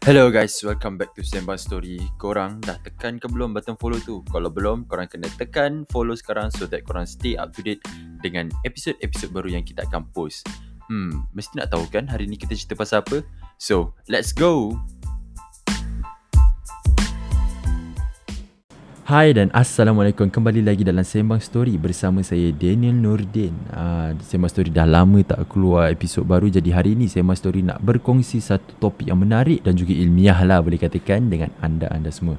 Hello guys, welcome back to Sembang Story. Korang dah tekan ke belum button follow tu? Kalau belum, korang kena tekan follow sekarang so that korang stay up to date dengan episod-episod baru yang kita akan post. Hmm, mesti nak tahu kan hari ni kita cerita pasal apa? So, let's go! Hai dan Assalamualaikum. Kembali lagi dalam Sembang Story Bersama saya Daniel Nordin. Uh, Sembang Story dah lama tak keluar episod baru. Jadi hari ini Sembang Story nak berkongsi Satu topik yang menarik dan juga ilmiah lah Boleh katakan dengan anda-anda semua.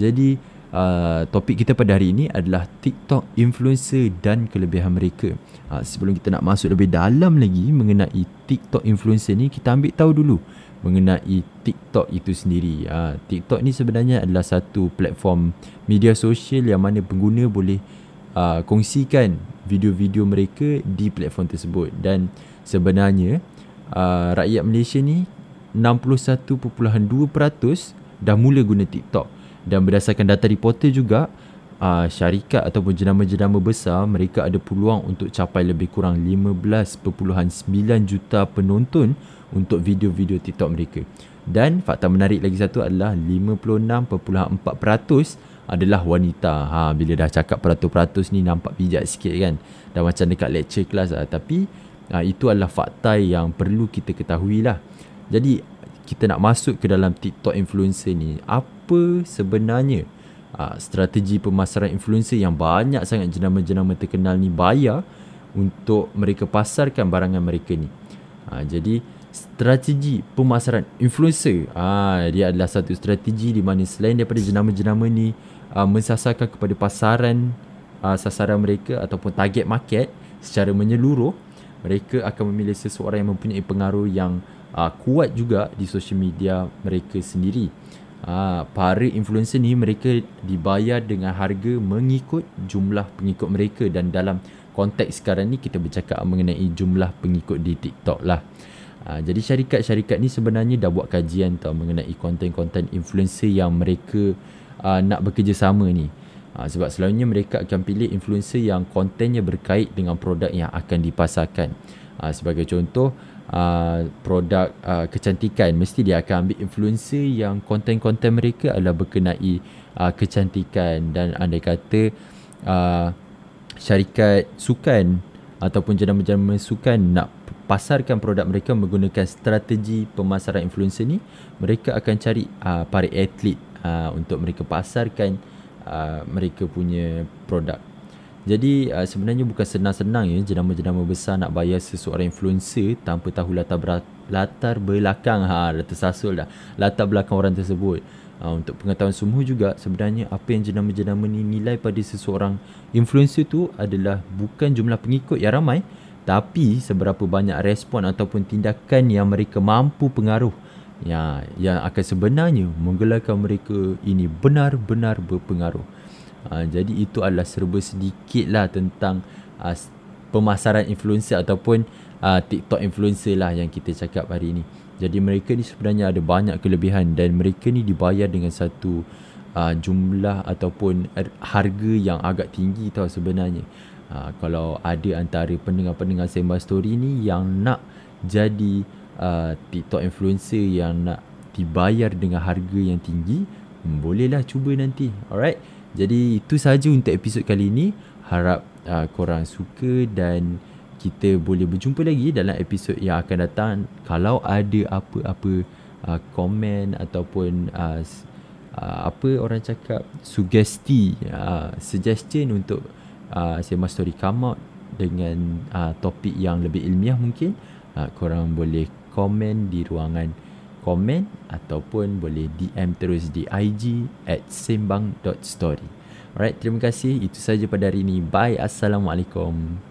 Jadi uh, topik kita pada hari ini adalah TikTok influencer dan kelebihan mereka. Uh, Sebelum kita nak masuk lebih dalam lagi Mengenai TikTok influencer ni Kita ambil tahu dulu mengenai TikTok itu sendiri. Ha, TikTok ni sebenarnya adalah satu platform media sosial yang mana pengguna boleh uh, kongsikan video-video mereka di platform tersebut dan sebenarnya uh, rakyat Malaysia ni 61.2% dah mula guna TikTok dan berdasarkan data reporter juga uh, syarikat ataupun jenama-jenama besar mereka ada peluang untuk capai lebih kurang 15.9 juta penonton untuk video-video TikTok mereka. Dan fakta menarik lagi satu adalah 56.4% adalah wanita. Ha bila dah cakap peratus-peratus ni nampak bijak sikit kan. Dah macam dekat lecture kelas lah. Tapi ha, itu adalah fakta yang perlu kita ketahui lah. Jadi kita nak masuk ke dalam TikTok influencer ni. Apa sebenarnya ha, strategi pemasaran influencer yang banyak sangat jenama-jenama terkenal ni bayar untuk mereka pasarkan barangan mereka ni. Ha, jadi strategi pemasaran influencer ah dia adalah satu strategi di mana selain daripada jenama-jenama ni uh, mensasarkan kepada pasaran uh, sasaran mereka ataupun target market secara menyeluruh mereka akan memilih seseorang yang mempunyai pengaruh yang uh, kuat juga di social media mereka sendiri uh, para influencer ni mereka dibayar dengan harga mengikut jumlah pengikut mereka dan dalam konteks sekarang ni kita bercakap mengenai jumlah pengikut di TikTok lah Ha, jadi syarikat-syarikat ni sebenarnya dah buat kajian tau mengenai konten-konten influencer yang mereka uh, nak bekerjasama ni. Ha, sebab selalunya mereka akan pilih influencer yang kontennya berkait dengan produk yang akan dipasarkan. Ha, sebagai contoh, uh, produk uh, kecantikan mesti dia akan ambil influencer yang konten-konten mereka adalah berkenai uh, kecantikan dan andai kata uh, syarikat sukan ataupun jenama-jenama sukan nak pasarkan produk mereka menggunakan strategi pemasaran influencer ni mereka akan cari uh, para atlet uh, untuk mereka pasarkan uh, mereka punya produk jadi uh, sebenarnya bukan senang-senang ya jenama-jenama besar nak bayar seseorang influencer tanpa tahu latar latar belakang. Ha tersasul dah. Latar belakang orang tersebut. Uh, untuk pengetahuan semua juga sebenarnya apa yang jenama-jenama ni nilai pada seseorang influencer tu adalah bukan jumlah pengikut yang ramai tapi seberapa banyak respon ataupun tindakan yang mereka mampu pengaruh ya, yang akan sebenarnya menggelarkan mereka ini benar-benar berpengaruh. Ha, jadi itu adalah serba sedikit lah tentang uh, pemasaran influencer ataupun uh, TikTok influencer lah yang kita cakap hari ini. Jadi mereka ni sebenarnya ada banyak kelebihan dan mereka ni dibayar dengan satu uh, jumlah ataupun harga yang agak tinggi tau sebenarnya. Ha, kalau ada antara pendengar-pendengar Sembang Story ni yang nak jadi uh, TikTok influencer yang nak dibayar dengan harga yang tinggi, bolehlah cuba nanti. Alright. Jadi itu sahaja untuk episod kali ini. Harap uh, korang suka dan kita boleh berjumpa lagi dalam episod yang akan datang. Kalau ada apa-apa uh, komen ataupun uh, uh, apa orang cakap sugesti, uh, suggestion untuk uh, Sema Story come out dengan uh, topik yang lebih ilmiah mungkin uh, korang boleh komen di ruangan komen ataupun boleh DM terus di IG at sembang.story Alright, terima kasih. Itu saja pada hari ini. Bye. Assalamualaikum.